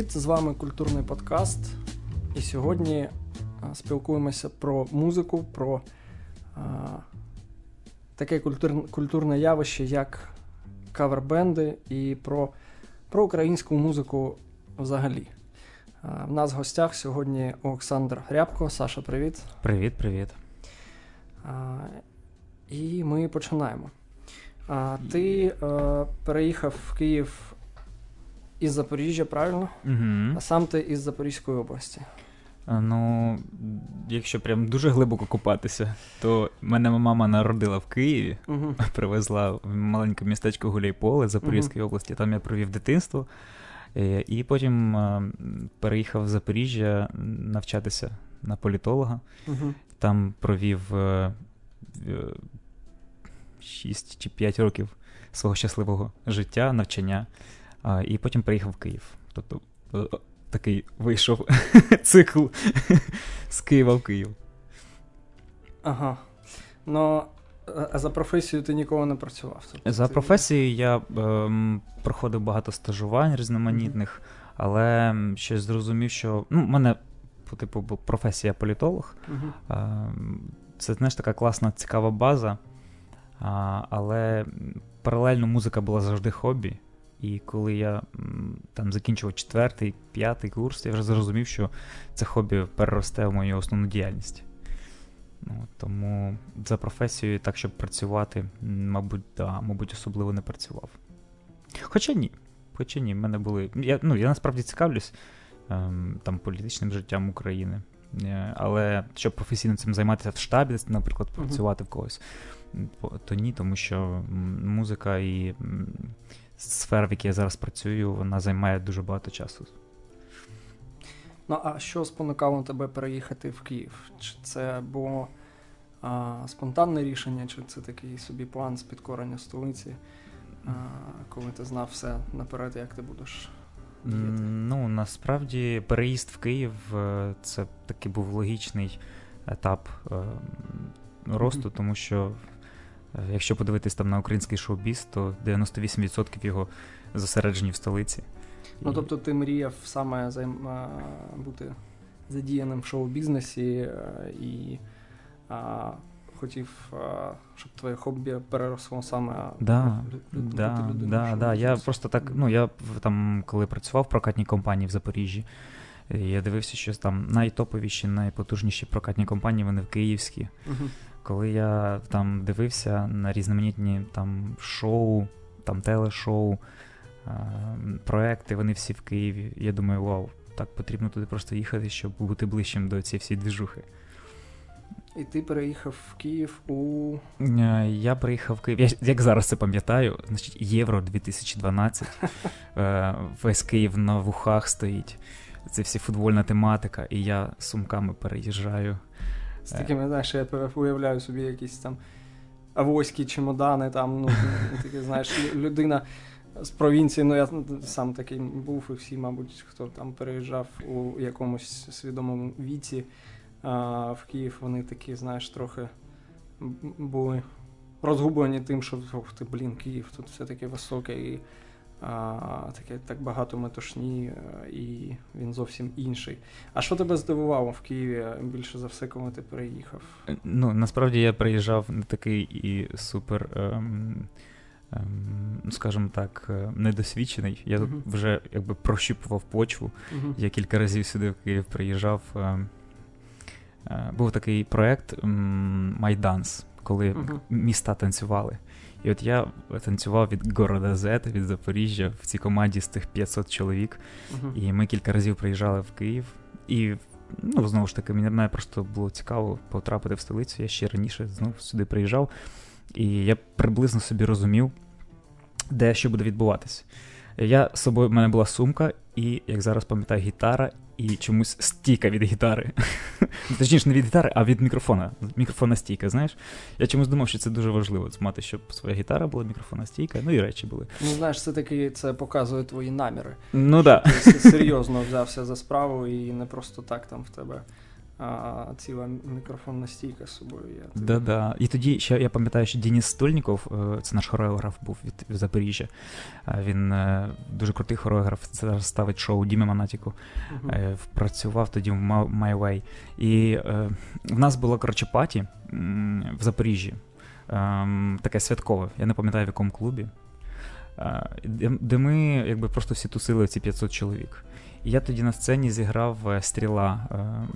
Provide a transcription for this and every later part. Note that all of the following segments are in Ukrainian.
привіт! З вами культурний подкаст. І сьогодні спілкуємося про музику, про а, таке культур, культурне явище, як кавербенди, і про про українську музику взагалі. А, в нас в гостях сьогодні Олександр Рябко. Саша, привіт. Привіт, привіт. А, І ми починаємо. А, Ти а, переїхав в Київ із Запоріжжя, правильно? Угу. А сам ти із Запорізької області. Ну, якщо прям дуже глибоко купатися, то мене мама народила в Києві, угу. привезла в маленьке містечко Гуляйполе Запорізької угу. області. Там я провів дитинство. Е, і потім переїхав в Запоріжжя навчатися на політолога. Угу. Там провів 6 чи 5 років свого щасливого життя, навчання. І потім приїхав в Київ. Тобто такий вийшов цикл з Києва в Київ. Ага. Ну, а за професією ти ніколи не працював? Тобто за професією я ем, проходив багато стажувань різноманітних, mm-hmm. але щось зрозумів, що ну, в мене типу професія політолог. Mm-hmm. Ем, це знаєш, така класна, цікава база. А, Але паралельно музика була завжди хобі. І коли я там закінчував четвертий, п'ятий курс, я вже зрозумів, що це хобі переросте в мою основну діяльність. Ну, Тому за професією, так, щоб працювати, мабуть, да, мабуть, особливо не працював. Хоча ні. Хоча ні, в мене були. Я ну, я насправді цікавлюсь ем, там політичним життям України. Е, але щоб професійно цим займатися в штабі, наприклад, працювати в когось, то ні, тому що музика і сфера, в якій я зараз працюю, вона займає дуже багато часу. Ну, а що спонукало тебе переїхати в Київ? Чи це було а, спонтанне рішення, чи це такий собі план з підкорення столиці, а, коли ти знав все наперед, як ти будеш? діяти? Ну, насправді, переїзд в Київ е, це такий був логічний етап е, росту, тому що якщо подивитись там на український шоу-біз, то 98% його зосереджені в столиці. Ну, тобто, ти мріяв саме займ... бути задіяним в шоу-бізнесі е, і а, хотів, а, щоб твоє хобі переросло саме да, люд... да, бути да, да. Я просто так, ну я там, коли працював в прокатній компанії в Запоріжжі, я дивився, що там найтоповіші, найпотужніші прокатні компанії, вони в Київські. Uh-huh коли я там дивився на різноманітні там шоу, там телешоу, проекти, вони всі в Києві. Я думаю, вау, так потрібно туди просто їхати, щоб бути ближчим до цієї всієї двіжухи. І ти переїхав в Київ у. Е, я приїхав в Київ. Я, як зараз це пам'ятаю, значить, Євро 2012. Е, весь Київ на вухах стоїть. Це всі футбольна тематика, і я сумками переїжджаю з такими, знаєш, я уявляю собі якісь там авоські чемодани, там, ну, таке, знаєш, людина з провінції, ну я сам такий був, і всі, мабуть, хто там переїжджав у якомусь свідомому віці а, в Київ, вони такі, знаєш, трохи були розгублені тим, що ти, блін, Київ, тут все таке високе і таке так багато метушні, е, і він зовсім інший. А що тебе здивувало в Києві більше за все, коли ти переїхав? Е, ну, насправді я приїжджав не такий і супер. Ем... Ем, скажімо так, е, недосвідчений. Я uh-huh. вже якби прощупував почву. Uh-huh. Я кілька разів сюди в Київ приїжджав. Був такий проект Майданс, коли uh-huh. міста танцювали. І от я танцював від города Z, від Запоріжжя в цій команді з тих 500 чоловік. Uh-huh. І ми кілька разів приїжджали в Київ. І ну, знову ж таки, мені просто було цікаво потрапити в столицю. Я ще раніше знову сюди приїжджав. І я приблизно собі розумів, де що буде відбуватися. Я з собою в мене була сумка, і, як зараз пам'ятаю, гітара і чомусь стійка від гітари. Точніше, не від гітари, а від мікрофона. Мікрофона стійка, знаєш. Я чомусь думав, що це дуже важливо мати, щоб своя гітара була, мікрофона стійка, ну і речі були. Ну, знаєш, це таки це показує твої наміри. Ну так. Да. Ти серйозно взявся за справу і не просто так там в тебе а ціла мікрофонна стійка з собою є. Да-да. І тоді ще я пам'ятаю, що Денис Стольніков, е, це наш хореограф був від, від Запоріжжя. Він е, дуже крутий хореограф, це зараз ставить шоу Діми Монатіку. Uh-huh. Працював тоді в My Way. І в нас було, коротше, паті в Запоріжжі. Ем, таке святкове. Я не пам'ятаю в якому клубі. Де ми якби просто всі тусили ці 500 чоловік. І я тоді на сцені зіграв е, стріла е,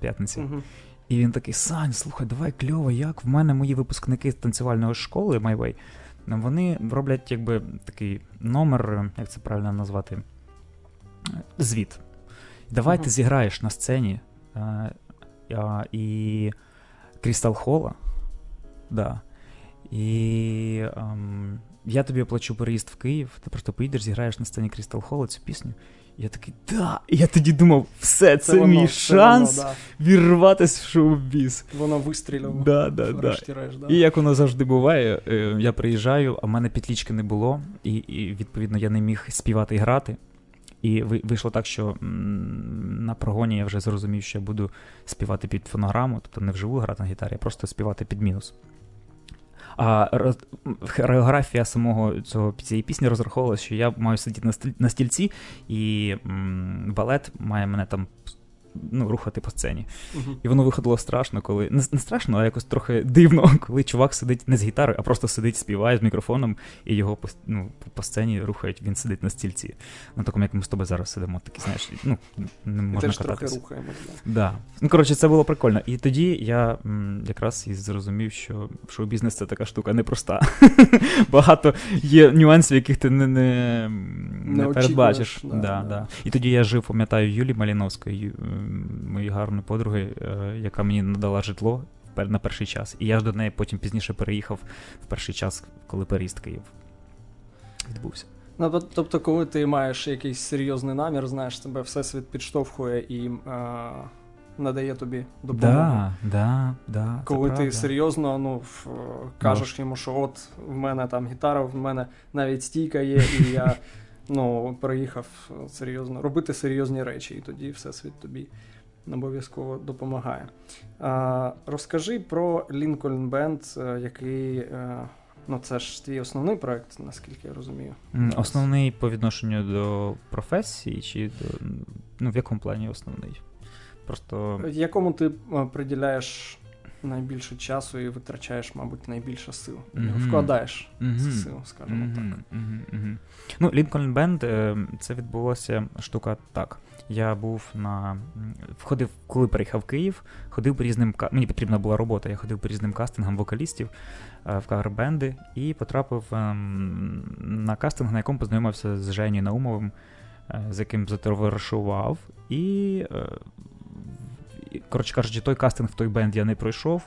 п'ятниці. Uh-huh. І він такий: Сань, слухай, давай кльово, як в мене мої випускники танцювальної школи MyWay, вони роблять якби такий номер, як це правильно назвати, звіт. Давай uh-huh. ти зіграєш на сцені а, е, і Крістал Хола. Да. І а, ем, я тобі оплачу переїзд в Київ, ти просто поїдеш, зіграєш на сцені Крістал Хола цю пісню. Я такий, да. І я тоді думав, все, це, це воно, мій це шанс воно, да. вірватися в шоу-біз. Воно вистрілило. Да, да, да. да. І як воно завжди буває, е, я приїжджаю, а в мене підлічки не було, і, і відповідно я не міг співати і грати. І вийшло так, що на прогоні я вже зрозумів, що я буду співати під фонограму, тобто не вживу грати на гітарі, а просто співати під мінус. А хореографія самого цього цієї пісні розраховувалася, що я маю сидіти на стільці, і м, балет має мене там ну, рухати по сцені. Uh-huh. І воно виходило страшно, коли. Не, не страшно, а якось трохи дивно, коли чувак сидить не з гітарою, а просто сидить, співає з мікрофоном, і його по, ну, по сцені рухають, він сидить на стільці. На такому, як ми з тобою зараз сидимо, такі, знаєш, ну, не можна теж кататися. трохи рухаємось, да. да. Ну, коротше, це було прикольно. І тоді я м, якраз і зрозумів, що шоу-бізнес це така штука непроста. Багато є нюансів, яких ти не не, не, не передбачиш. Да, да, да. І тоді я жив, пам'ятаю, Юлі Маліновської моєї гарної подруги, е, яка мені надала житло на перший час. І я ж до неї потім пізніше переїхав в перший час, коли переїзд Київ відбувся. Ну, Тобто, коли ти маєш якийсь серйозний намір, знаєш, тебе всесвіт підштовхує і а, надає тобі допомогу. Да, да, да, Коли ти серйозно ну, кажеш йому, що от в мене там гітара, в мене навіть стійка є, і я ну, приїхав серйозно робити серйозні речі, і тоді всесвіт тобі обов'язково допомагає. А, Розкажи про Lincoln Band, е, який. Е, ну, це ж твій основний проект, наскільки я розумію. Основний по відношенню до професії, чи до ну, в якому плані основний? Просто... Якому ти е, приділяєш найбільше часу і витрачаєш, мабуть, найбільше сил. Mm-hmm. Вкладаєш mm-hmm. сил, скажімо mm-hmm. так. Ну, Lincoln Band це відбулося штука так. Я був на входив, коли приїхав в Київ, ходив по різним мені потрібна була робота. Я ходив по різним кастингам вокалістів е, в кавер-бенди і потрапив ем, на кастинг, на якому познайомився з Женєю Наумовим, е, з яким затоваришував. І е, коротше кажучи, той кастинг в той бенд я не пройшов,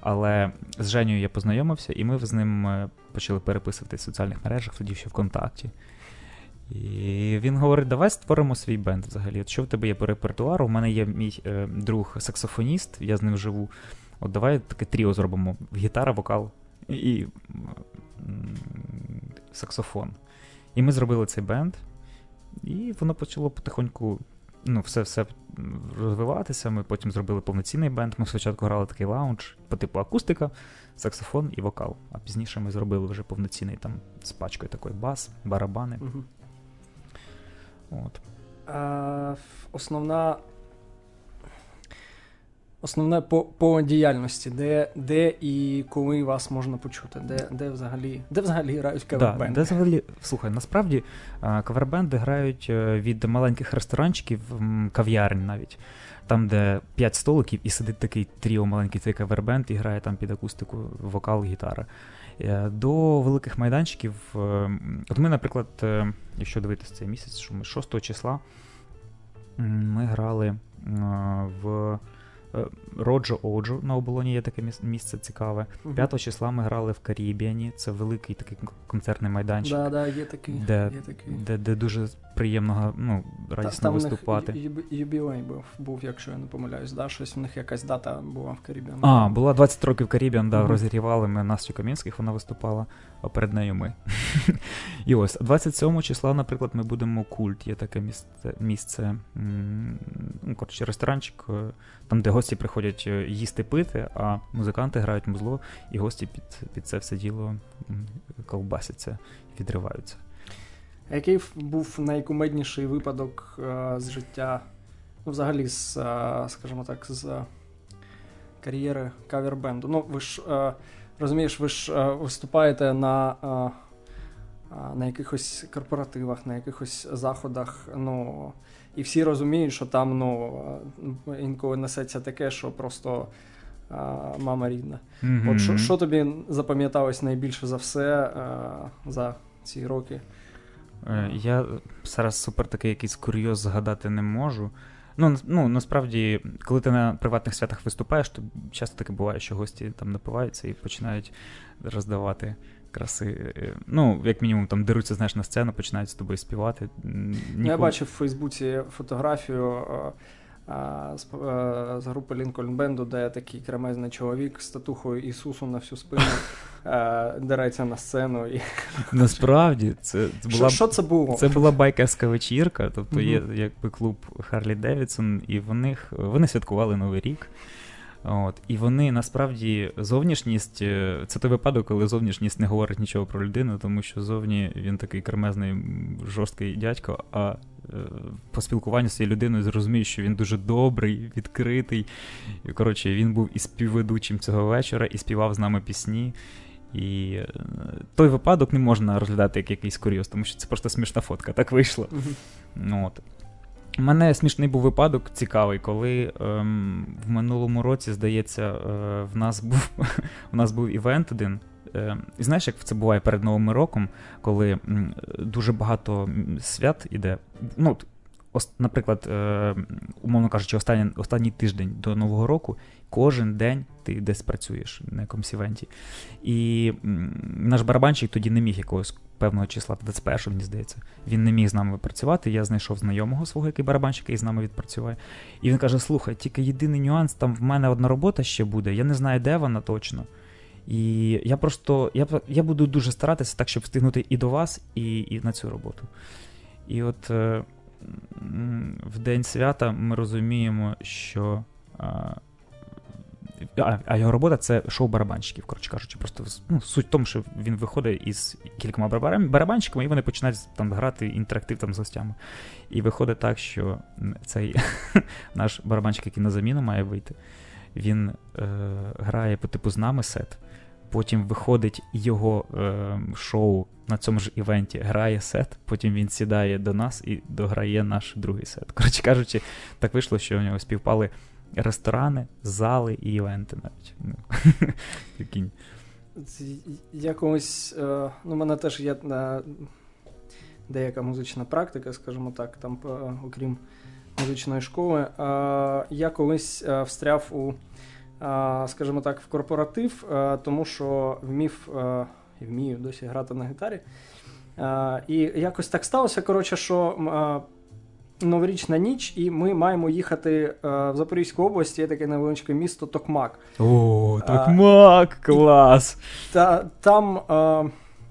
але з Женєю я познайомився, і ми з ним е, почали переписувати в соціальних мережах, тоді ще ВКонтакті. І він говорить: давай створимо свій бенд взагалі. От Що в тебе є по репертуару? У мене є мій е, друг саксофоніст, я з ним живу. От давай таке тріо зробимо: гітара, вокал і, і саксофон. І ми зробили цей бенд, і воно почало потихоньку ну, все все розвиватися. Ми потім зробили повноцінний бенд. Ми спочатку грали такий лаунж по типу акустика, саксофон і вокал. А пізніше ми зробили вже повноцінний там з пачкою такої бас, барабани. Угу. От. А, Основна Основне по по діяльності, де де і коли вас можна почути, де де взагалі де взагалі грають кавербенди? Да, де взагалі, Слухай, насправді кавербенди грають е, від маленьких ресторанчиків, кав'ярень навіть, там, де п'ять столиків, і сидить такий тріо маленький цей кавербенд і грає там під акустику вокал, гітара. Е, до великих майданчиків. Е, от ми, наприклад, якщо дивитися цей місяць, що ми 6 числа ми грали в Е, Роджо Оджо на оболоні є таке місце цікаве. 5 числа ми грали в Карібіані. Це великий такий концертний майданчик. Да, да, є такий, де, є такий. Де, де дуже приємно ну, радісно Там виступати. Там юбілей був, був, якщо я не помиляюсь, да? щось у них якась дата була в Карібіан. А, була 20 років Карібіан, да, розігрівали ми Настю Камінських, вона виступала, а перед нею ми. І ось 27 числа, наприклад, ми будемо культ. Є таке місце, місце ну, коротше, ресторанчик, е, там, де гості приходять е, їсти пити, а музиканти грають музло, і гості під, під це все діло ковбасяться, відриваються. А який був найкумедніший випадок а, з життя, ну, взагалі, з, а, скажімо так, з кар'єри кавербенду? Ну, ви ж а, розумієш, ви ж виступаєте на на якихось корпоративах, на якихось заходах. ну, І всі розуміють, що там ну, інколи несеться таке, що просто мама рідна. Mm-hmm. От що, що тобі запам'яталось найбільше за все за ці роки? Е, я зараз супер такий якийсь курйоз згадати не можу. Ну, ну насправді, коли ти на приватних святах виступаєш, то часто таке буває, що гості там напиваються і починають роздавати краси. Е, ну, як мінімум, там деруться, знаєш, на сцену, починають з тобою співати. Ніколи... Я бачив в Фейсбуці фотографію з, з групи Лінкольн Бенду, де такий кремезний чоловік з татухою Ісусу на всю спину дереться на сцену. І... Насправді, це, це була що, що це було? Це була байкерська вечірка, тобто є якби клуб Харлі Девідсон, і в них вони святкували Новий рік. От, І вони насправді зовнішність е, це той випадок, коли зовнішність не говорить нічого про людину, тому що зовні він такий кремезний, жорсткий дядько, а е, по спілкуванню з цією людиною зрозуміє, що він дуже добрий, відкритий. І, Коротше, він був і співведучим цього вечора, і співав з нами пісні. І е, той випадок не можна розглядати як якийсь курйоз, тому що це просто смішна фотка, так вийшло. Uh-huh. От. У мене смішний був випадок цікавий, коли ем, в минулому році, здається, е, в нас був у нас був івент один. Е, і знаєш, як це буває перед Новим роком, коли м, дуже багато свят іде. Ну, ос, Наприклад, е, умовно кажучи, останній, останній тиждень до Нового року кожен день ти десь працюєш на якомусь івенті. І м, наш барабанщик тоді не міг якогось певного числа, 21 мені здається, він не міг з нами працювати. Я знайшов знайомого свого, який барабанщик, який з нами відпрацює. І він каже: Слухай, тільки єдиний нюанс, там в мене одна робота ще буде, я не знаю, де вона точно. І я просто я я буду дуже старатися так, щоб встигнути і до вас, і і на цю роботу. І от е, в день свята ми розуміємо, що е, а, його робота це шоу барабанщиків, коротше кажучи. Просто ну, суть в тому, що він виходить із кількома барабанщиками, і вони починають там грати інтерактив там з гостями. І виходить так, що цей наш барабанщик, який на заміну має вийти, він е, грає по типу з нами сет. Потім виходить його е, шоу на цьому ж івенті, грає сет, потім він сідає до нас і дограє наш другий сет. Коротше кажучи, так вийшло, що у нього співпали ресторани, зали і івенти навіть. Ну, Прикинь. Я колись, е, ну, мене теж є е, деяка музична практика, скажімо так, там, е, окрім музичної школи. Я колись встряв у, скажімо так, в корпоратив, тому що вмів і вмію досі грати на гітарі. І якось так сталося, коротше, що новорічна ніч, і ми маємо їхати е, в Запорізьку область, є таке невеличке місто Токмак. О, Токмак! Клас! Та там.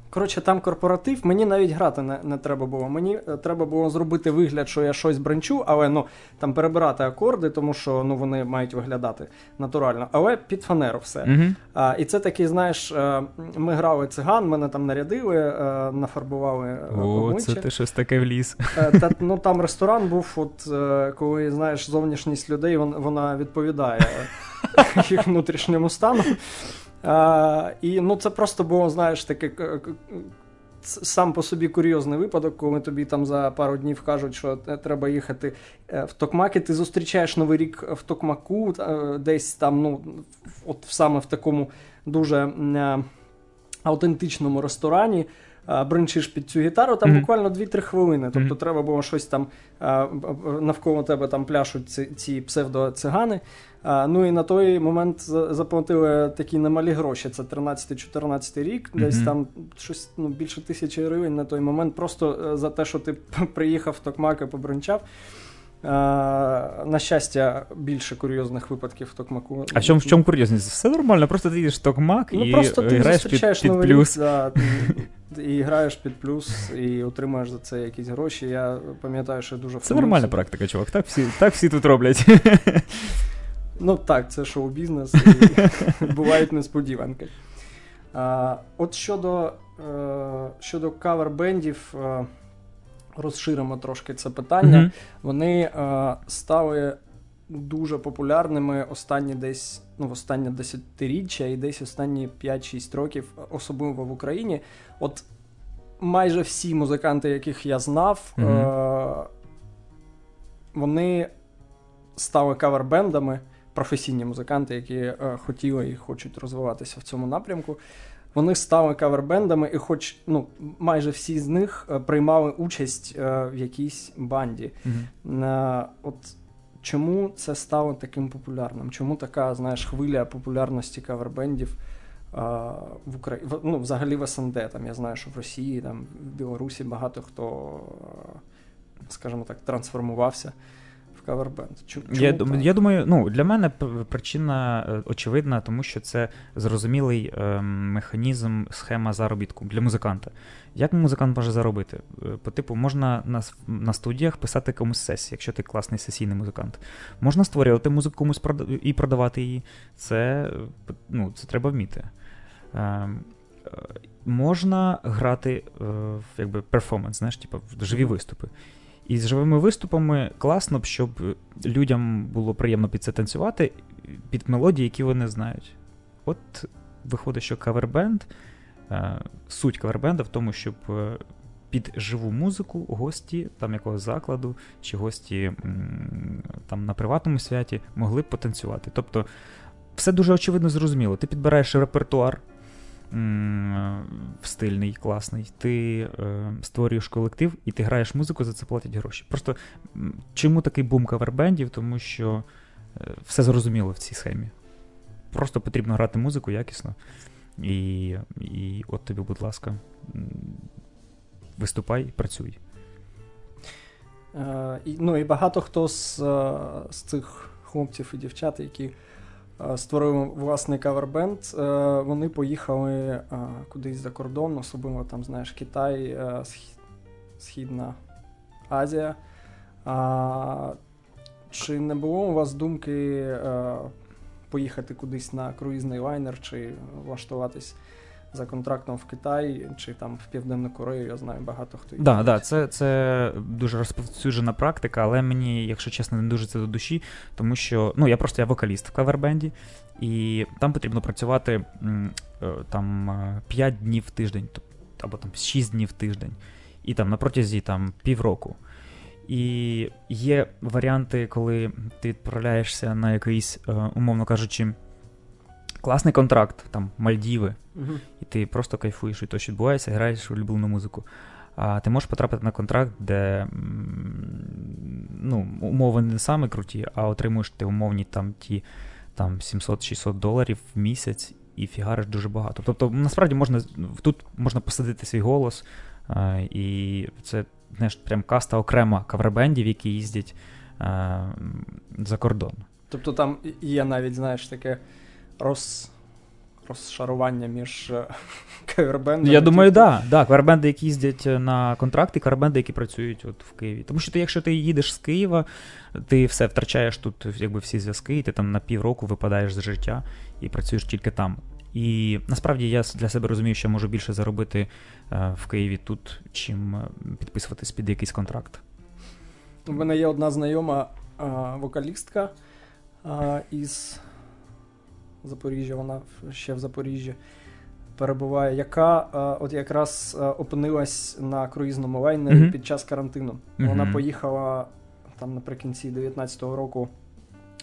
Коротше, там корпоратив, мені навіть грати не не треба було. Мені е, треба було зробити вигляд, що я щось бранчу, але ну там перебирати акорди, тому що ну вони мають виглядати натурально. Але під фанеру все. Mm-hmm. А, І це такий, знаєш, е, ми грали циган, мене там нарядили, е, нафарбували. О, це ти щось таке в ліс. Та, ну Там ресторан був, от коли знаєш, зовнішність людей вона відповідає їх внутрішньому стану. А, І ну це просто було, знаєш, таке сам по собі курйозний випадок, коли тобі там за пару днів кажуть, що треба їхати е, в Токмак, і ти зустрічаєш Новий рік в Токмаку, е, десь там, ну, от саме в такому дуже Аутентичному автентичному ресторані. Бринчиш під цю гітару, там mm-hmm. буквально 2-3 хвилини. Тобто mm-hmm. треба було щось там навколо тебе там пляшуть ці, ці псевдоцигани. Ну і на той момент заплатили такі немалі гроші. Це 13-14 рік, десь mm-hmm. там щось ну, більше тисячі гривень на той момент. Просто е, за те, що ти приїхав в Токмак і побрончав. На щастя, більше курйозних випадків в Токмаку. А в чому в чому курйозність? Все нормально, просто ти їдеш в Токмак ну, і просто ти граєш під, під плюс. Рік, да, і граєш під плюс, і отримаєш за це якісь гроші. Я пам'ятаю, що дуже Це нормальна практика, чувак. Так всі так всі тут роблять. Ну так, це шоу-бізнес, і бувають несподіванки. А, От щодо е, щодо кавер-бендів, е, розширимо трошки це питання. Mm-hmm. Вони е, стали дуже популярними останні десь ну, в останнє десятиріччя і десь останні 5-6 років, особливо в Україні. От майже всі музиканти, яких я знав, mm-hmm. вони стали кавер-бендами професійні музиканти, які е, хотіли і хочуть розвиватися в цьому напрямку. Вони стали кавербендами, і, хоч ну, майже всі з них е, приймали участь е, в якійсь банді. Mm-hmm. От чому це стало таким популярним? Чому така знаєш, хвиля популярності кавербендів в Україні? Ну, взагалі в СНД. Там я знаю, що в Росії, там в Білорусі багато хто, скажімо так, трансформувався кавербенд. Я я думаю, ну для мене причина е, очевидна, тому що це зрозумілий е, механізм, схема заробітку для музиканта. Як музикант може заробити? Е, по типу, можна на на студіях писати комусь сесії, якщо ти класний сесійний музикант. Можна створювати музику комусь і продавати її. Це ну, це треба вміти. Е, Можна грати в якби перформанс, знаєш, типу, живі виступи. І з живими виступами класно б, щоб людям було приємно під це танцювати під мелодії, які вони знають. От виходить, що кавербенд, е, суть кавербенда в тому, щоб е, під живу музику гості там якогось закладу чи гості там на приватному святі могли б потанцювати. Тобто все дуже очевидно зрозуміло. Ти підбираєш репертуар стильний, класний, ти е, створюєш колектив і ти граєш музику, за це платять гроші. Просто чому такий бум кавербендів? Тому що е, все зрозуміло в цій схемі. Просто потрібно грати музику якісно. І і от тобі, будь ласка, виступай працюй. Е, Ну і багато хто з, е, з цих хлопців і дівчат, які Е, створили власний кавербенд. Е, вони поїхали е, кудись за кордон, особливо там, знаєш, Китай, Східна Азія. Чи не було у вас думки поїхати кудись на круїзний лайнер, чи влаштуватись за контрактом в Китай чи там в Південну Корею, я знаю багато хто їх. Да, да, це це дуже розповсюджена практика, але мені, якщо чесно, не дуже це до душі, тому що ну я просто я вокаліст в кавербенді, і там потрібно працювати е, там 5 днів в тиждень, або там 6 днів в тиждень, і там на протязі там півроку. І є варіанти, коли ти відправляєшся на якийсь, е, умовно кажучи, класний контракт, там Мальдіви, uh і ти просто кайфуєш від того, що відбувається, граєш улюблену музику. А ти можеш потрапити на контракт, де ну, умови не саме круті, а отримуєш ти умовні там ті там 700-600 доларів в місяць і фігариш дуже багато. Тобто, насправді можна тут можна посадити свій голос, і це знаєш, прям каста окрема кавербендів, які їздять за кордон. Тобто там є навіть, знаєш, таке роз... розшарування між е, кавербендами. Я думаю, так. Да, да. Кавербенди, які їздять е, на контракти, кавербенди, які працюють от в Києві. Тому що ти, якщо ти їдеш з Києва, ти все втрачаєш тут якби всі зв'язки, і ти там на півроку випадаєш з життя і працюєш тільки там. І насправді я для себе розумію, що можу більше заробити е, в Києві тут, чим підписуватись під якийсь контракт. У мене є одна знайома вокалістка із Запоріжжя, вона ще в Запоріжжі перебуває, яка е, от якраз е, опинилась на круїзному лайнері mm-hmm. під час карантину. Mm-hmm. Вона поїхала там наприкінці 19-го року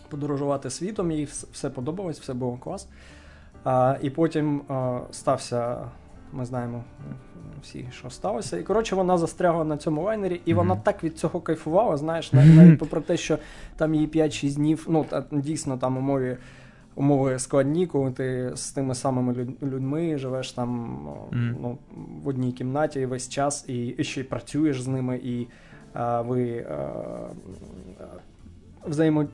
подорожувати світом, їй все подобалось, все було клас. А, І потім а, е, стався ми знаємо всі, що сталося. І коротше, вона застрягла на цьому лайнері, і mm-hmm. вона так від цього кайфувала. Знаєш, навіть попри те, що там її 5-6 днів, ну та, дійсно там умові. Умови складні, коли ти з тими самими людьми живеш там mm. ну, в одній кімнаті весь час, і ще й працюєш з ними, і а, ви а, взаємо,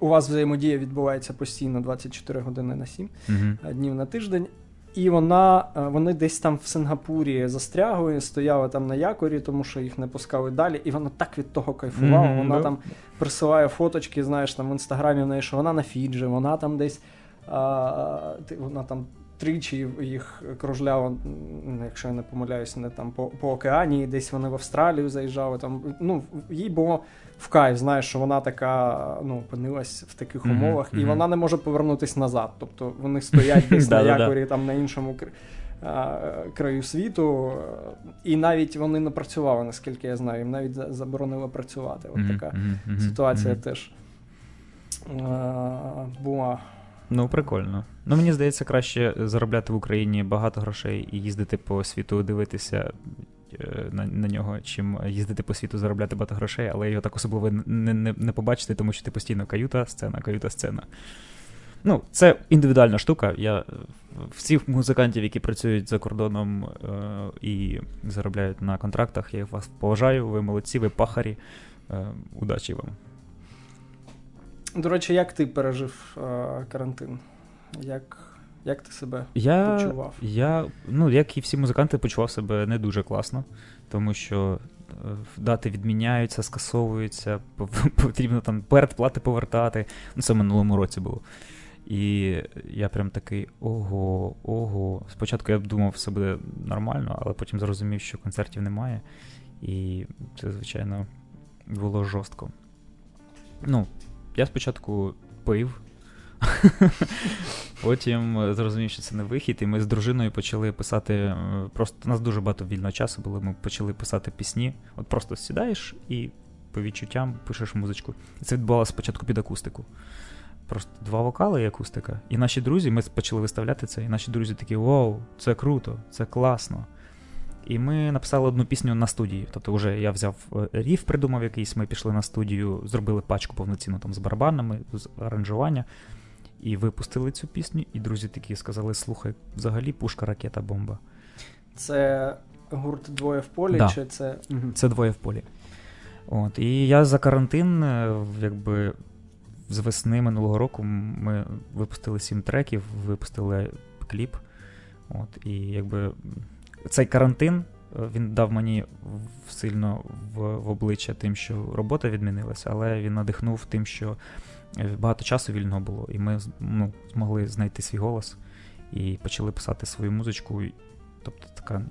у вас взаємодія відбувається постійно 24 години на 7 mm-hmm. днів на тиждень. І вона, е, вони десь там в Сингапурі застрягли, стояли там на якорі, тому що їх не пускали далі. І вона так від того кайфувала. Mm-hmm, вона yeah. там присилає фоточки, знаєш, там в інстаграмі в неї, що вона на Фіджі, вона там десь а, вона там тричі їх кружляла, якщо я не помиляюсь, не там по по океані, десь вони в Австралію заїжджали. Там ну їй було в кайф, знаєш, що вона така ну, опинилась в таких умовах, mm-hmm. і вона не може повернутися назад. Тобто вони стоять десь на якорі там на іншому краю світу, і навіть вони не працювали, наскільки я знаю, їм навіть заборонили працювати. От така ситуація теж була. Ну, прикольно. Ну, мені здається, краще заробляти в Україні багато грошей і їздити по світу, дивитися Е, на на нього, чим їздити по світу, заробляти багато грошей, але його так особливо не не, не побачити, тому що ти постійно каюта, сцена, каюта, сцена. Ну, це індивідуальна штука. Я всіх музикантів, які працюють за кордоном е, і заробляють на контрактах, я вас поважаю, ви молодці, ви пахарі. Е, удачі вам. До речі, як ти пережив е, карантин? Як як ти себе я, почував? Я, ну, як і всі музиканти, почував себе не дуже класно, тому що е, дати відміняються, скасовуються, потрібно там передплати повертати. Ну, це в минулому році було. І я прям такий ого, ого. Спочатку я думав, все буде нормально, але потім зрозумів, що концертів немає. І це, звичайно, було жорстко. Ну, я спочатку пив. Потім е, зрозумів, що це не вихід, і ми з дружиною почали писати. Е, просто у нас дуже багато вільного часу було. Ми почали писати пісні. От просто сідаєш і по відчуттям пишеш музичку. І це відбувалося спочатку під акустику. Просто два вокали і акустика. І наші друзі, ми почали виставляти це, і наші друзі такі: Вау, це круто, це класно. І ми написали одну пісню на студії. Тобто, вже я взяв е, ріф, придумав якийсь, ми пішли на студію, зробили пачку повноцінну там з барабанами, з аранжування. І випустили цю пісню, і друзі такі сказали: слухай, взагалі пушка, ракета, бомба. Це гурт двоє в полі, да. чи це. Це двоє в полі. От, І я за карантин, е, якби з весни минулого року ми випустили сім треків, випустили кліп. От, І якби цей карантин він дав мені сильно в, в обличчя тим, що робота відмінилася, але він надихнув тим, що Е, багато часу вільного було, і ми ну, змогли знайти свій голос і почали писати свою музичку. Тобто така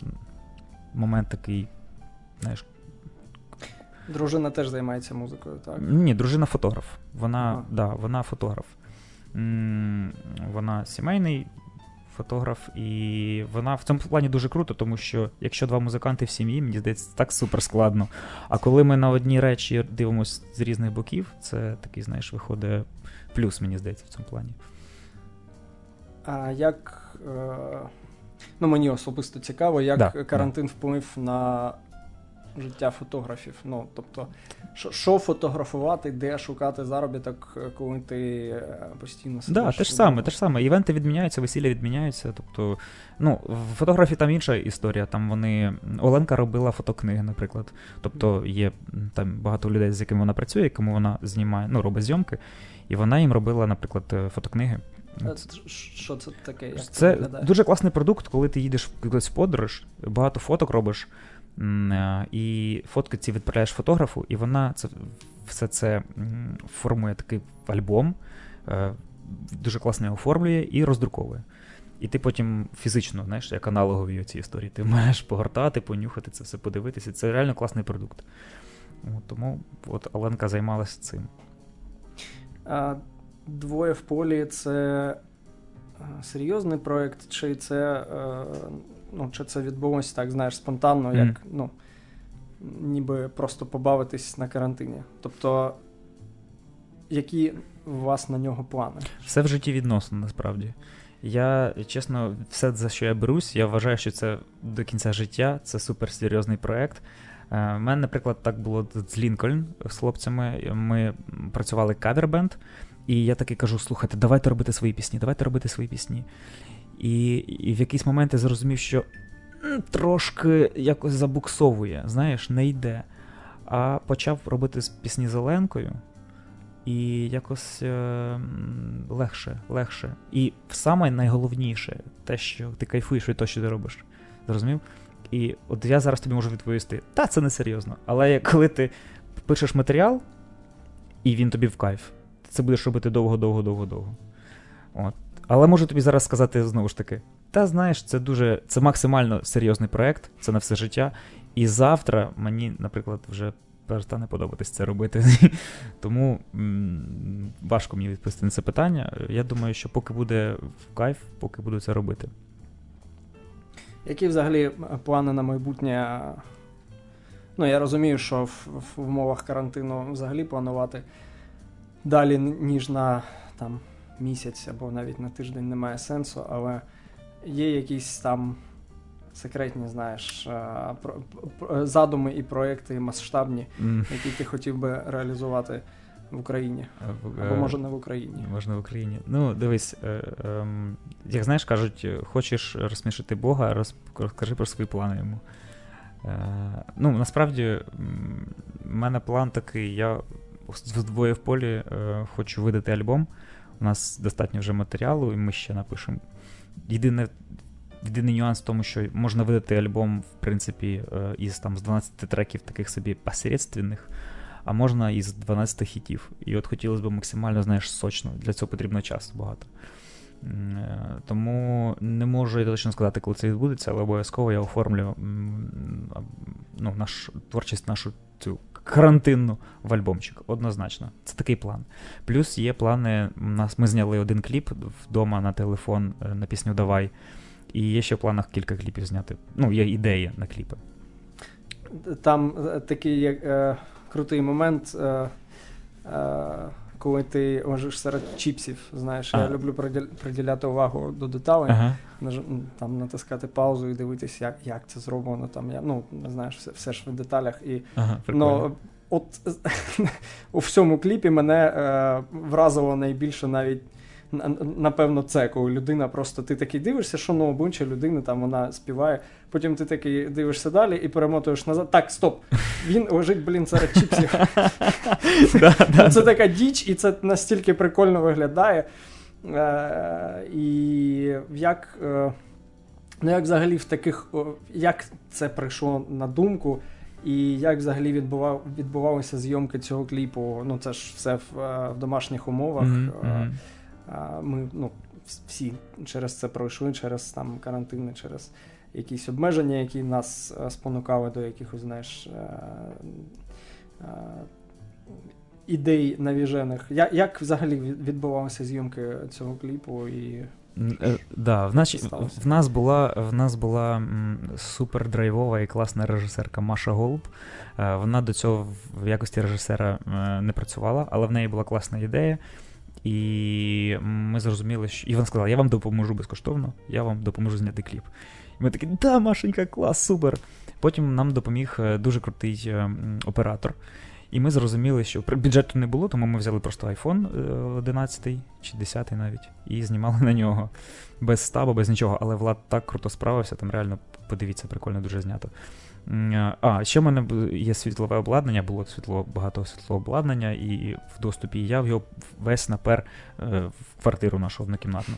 момент такий, знаєш. Дружина теж займається музикою, так? Ні, дружина фотограф. Вона да, вона фотограф. Вона сімейний фотограф, і вона в цьому плані дуже круто, тому що якщо два музиканти в сім'ї, мені здається, це так супер складно. А коли ми на одні речі дивимося з різних боків, це такий, знаєш, виходить плюс, мені здається, в цьому плані. А як. Е... Ну, мені особисто цікаво, як да, карантин да. вплив на життя фотографів. Ну, тобто, що, що фотографувати, де шукати заробіток, коли ти е, постійно сидиш? Да, те ж саме, те ж саме. Івенти відміняються, весілля відміняються. Тобто, ну, в фотографії там інша історія. Там вони. Оленка робила фотокниги, наприклад. Тобто є там багато людей, з якими вона працює, якому вона знімає, ну, робить зйомки, і вона їм робила, наприклад, е, фотокниги. Що це таке? Як Це дуже класний продукт, коли ти їдеш в подорож, багато фоток робиш. Е, і фотки ці відправляєш фотографу, і вона це все це формує такий альбом, е, дуже класно його оформлює і роздруковує. І ти потім фізично, знаєш, як аналогові ці історії, ти маєш погортати, понюхати це все, подивитися. Це реально класний продукт. От, Тому от Оленка займалася цим. А, Двоє в полі це е, серйозний проєкт, чи це ну, чи це відбулося так, знаєш, спонтанно, як mm. ну, ніби просто побавитись на карантині. Тобто, які у вас на нього плани? Все в житті відносно, насправді. Я чесно, все за що я берусь, я вважаю, що це до кінця життя, це суперсерйозний проект. У е, мене, наприклад, так було з Лінкольн з хлопцями. Ми працювали кавербенд, і я таки кажу: слухайте, давайте робити свої пісні, давайте робити свої пісні. І і в якийсь момент я зрозумів, що трошки якось забуксовує, знаєш, не йде. А почав робити пісні з Оленкою, і якось е, легше, легше. І саме найголовніше те, що ти кайфуєш від того, що ти робиш. Зрозумів? І от я зараз тобі можу відповісти: та, це не серйозно. Але коли ти пишеш матеріал, і він тобі в кайф, ти це будеш робити довго-довго-довго-довго. От. Але можу тобі зараз сказати знову ж таки: та знаєш, це дуже це максимально серйозний проект, це на все життя. І завтра мені, наприклад, вже перестане подобатись це робити. Тому важко мені відповісти на це питання. Я думаю, що поки буде в кайф, поки буду це робити. Які взагалі плани на майбутнє? Ну, я розумію, що в, в умовах карантину взагалі планувати далі, ніж на там, місяць або навіть на тиждень немає сенсу, але є якісь там секретні, знаєш, задуми і проекти масштабні, які ти хотів би реалізувати в Україні. Або може не в Україні. Можна в Україні. Ну, дивись, е, ем, як знаєш, кажуть, хочеш розсмішити Бога, розкажи про свої плани йому. Е, ну, насправді, в мене план такий, я вдвоє в полі е, хочу видати альбом. У нас достатньо вже матеріалу, і ми ще напишемо. Єдине, єдиний нюанс в тому, що можна видати альбом, в принципі, із там, з 12 треків таких собі посередственних а можна із 12 хітів. І от хотілося б максимально, знаєш, сочно. Для цього потрібно часу багато. Е, тому не можу я точно сказати, коли це відбудеться, але обов'язково я оформлю ну, наш, творчість нашу цю карантинну в альбомчик. Однозначно. Це такий план. Плюс є плани. У нас Ми зняли один кліп вдома на телефон е, на пісню Давай. І є ще в планах кілька кліпів зняти. Ну, є ідеї на кліпи. Там е, такий як крутий момент, е, е, коли ти лежиш серед чіпсів. Знаєш, я люблю приділяти увагу до деталей, ага. там натискати паузу і дивитися, як як це зроблено. Там я ну знаєш, все все ж в деталях. І ага, но, от у всьому кліпі мене е, вразило найбільше навіть напевно, це, коли людина просто ти такий дивишся, що ну обличчя людини там вона співає. Потім ти такий дивишся далі і перемотуєш назад. Так, стоп! Він лежить, блін, серед чіпсів. Це така діч, і це настільки прикольно виглядає. Е, і як. Е, ну, як взагалі в таких, як це прийшло на думку, і як взагалі відбував, відбувалися зйомки цього кліпу? Ну це ж все в, е, в домашніх умовах. Mm-hmm. Ми ну, всі через це пройшли, через там карантини, через якісь обмеження, які нас е, спонукали до якихось, знаєш, е, е, ідей навіжених. Як взагалі відбувалися зйомки цього кліпу? і... Да, в нас в нас була в нас була супер драйвова і класна режисерка Маша Голуб. Вона до цього в якості режисера не працювала, але в неї була класна ідея. І ми зрозуміли, що і вона сказала, я вам допоможу безкоштовно, я вам допоможу зняти кліп. І ми такі, да, Машенька, клас, супер. Потім нам допоміг е, дуже крутий е, оператор. І ми зрозуміли, що бюджету не було, тому ми взяли просто iPhone 11 е, чи 10 навіть, і знімали на нього без стабу, без нічого. Але Влад так круто справився, там реально подивіться, прикольно дуже знято. А, ще в мене є світлове обладнання, було світло, багато світлового обладнання, і в доступі я його весь напер е, в квартиру нашу однокімнатну.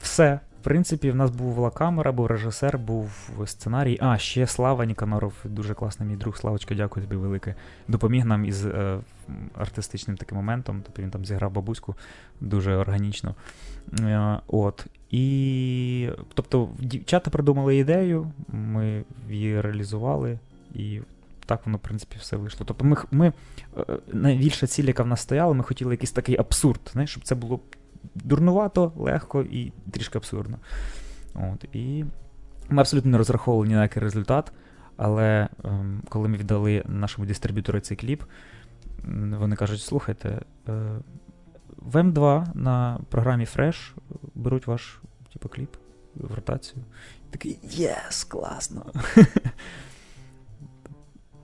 Все. В принципі, в нас була камера, був режисер, був сценарій. А, ще Слава Ніканоров, дуже класний мій друг. Славочка, дякую тобі велике. Допоміг нам із е, артистичним таким моментом. Тобто він там зіграв бабуську дуже органічно. Е, от. І тобто дівчата придумали ідею, ми її реалізували, і так воно, в принципі, все вийшло. Тобто, ми ми е, найбільша ціль, яка в нас стояла, ми хотіли якийсь такий абсурд, знаєш, щоб це було дурнувато, легко і трішки абсурдно. От, І ми абсолютно не розраховували ні на який результат, але ем, коли ми віддали нашому дистриб'ютору цей кліп, вони кажуть: слухайте. Е, в М2 на програмі Fresh беруть ваш типу, кліп в ротацію. Такий єс, класно.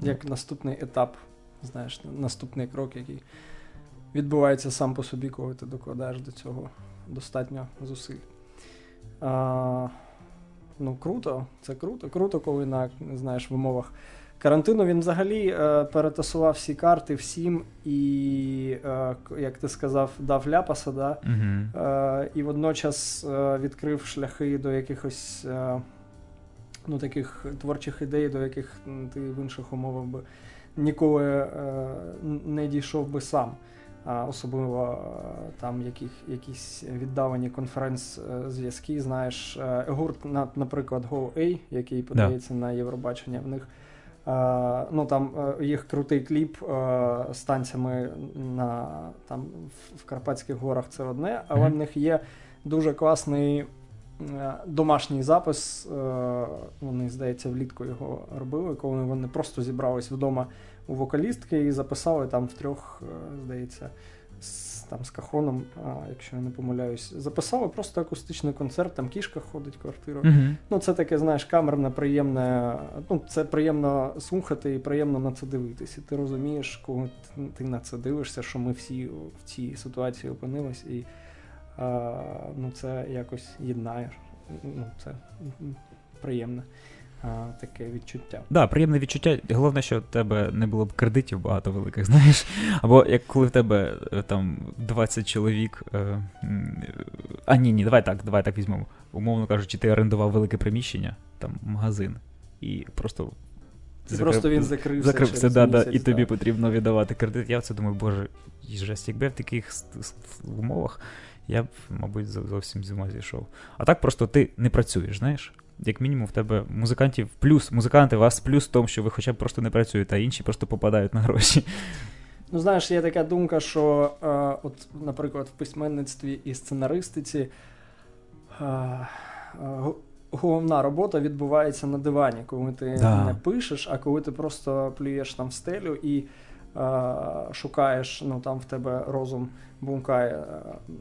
Як наступний етап, знаєш, наступний крок, який відбувається сам по собі, коли ти докладаєш до цього достатньо зусиль. А, Ну, круто, це круто. Круто, коли на знаєш, в умовах карантину він взагалі е, перетасував всі карти всім і, е, як ти сказав, дав ляпаса, да? Угу. Е, і водночас е, відкрив шляхи до якихось е, ну, таких творчих ідей, до яких ти в інших умовах би ніколи е, не дійшов би сам особливо там яких, якісь віддалені конференц-зв'язки. Знаєш, гурт, наприклад, GoA, який подається да. на Євробачення, в них ну там їх крутий кліп з танцями на там в Карпатських горах це одне, але mm-hmm. в них є дуже класний. Домашній запис, вони, здається, влітку його робили, коли вони просто зібрались вдома у вокалістки і записали там в трьох, е, здається, там з кахоном, а, якщо я не помиляюсь, записали просто акустичний концерт, там кішка ходить квартиру. Uh-huh. Ну, це таке, знаєш, камерне, приємне. Ну, це приємно слухати і приємно на це дивитися. І ти розумієш, коли ти на це дивишся, що ми всі в цій ситуації опинились, і а, ну, це якось єднає. Ну, Це приємно таке відчуття. Так, да, приємне відчуття. Головне, що в тебе не було б кредитів багато великих, знаєш. Або як коли в тебе е, там 20 чоловік. Е, а ні, ні, давай так, давай так візьмемо. Умовно кажучи, ти орендував велике приміщення, там магазин, і просто. І закрив, просто він закрився. Закрився, да, місяць, да, і да. тобі потрібно віддавати кредит. Я це думаю, боже, жесть, якби я в таких умовах, я б, мабуть, зовсім з ума зійшов. А так просто ти не працюєш, знаєш як мінімум, в тебе музикантів плюс, музиканти, у вас плюс в тому, що ви хоча б просто не працюєте, а інші просто попадають на гроші. Ну, знаєш, є така думка, що, е, от, наприклад, в письменництві і сценаристиці е, е, головна робота відбувається на дивані, коли ти да. не пишеш, а коли ти просто плюєш там в стелю і е, шукаєш, ну там в тебе розум бумкає. Е,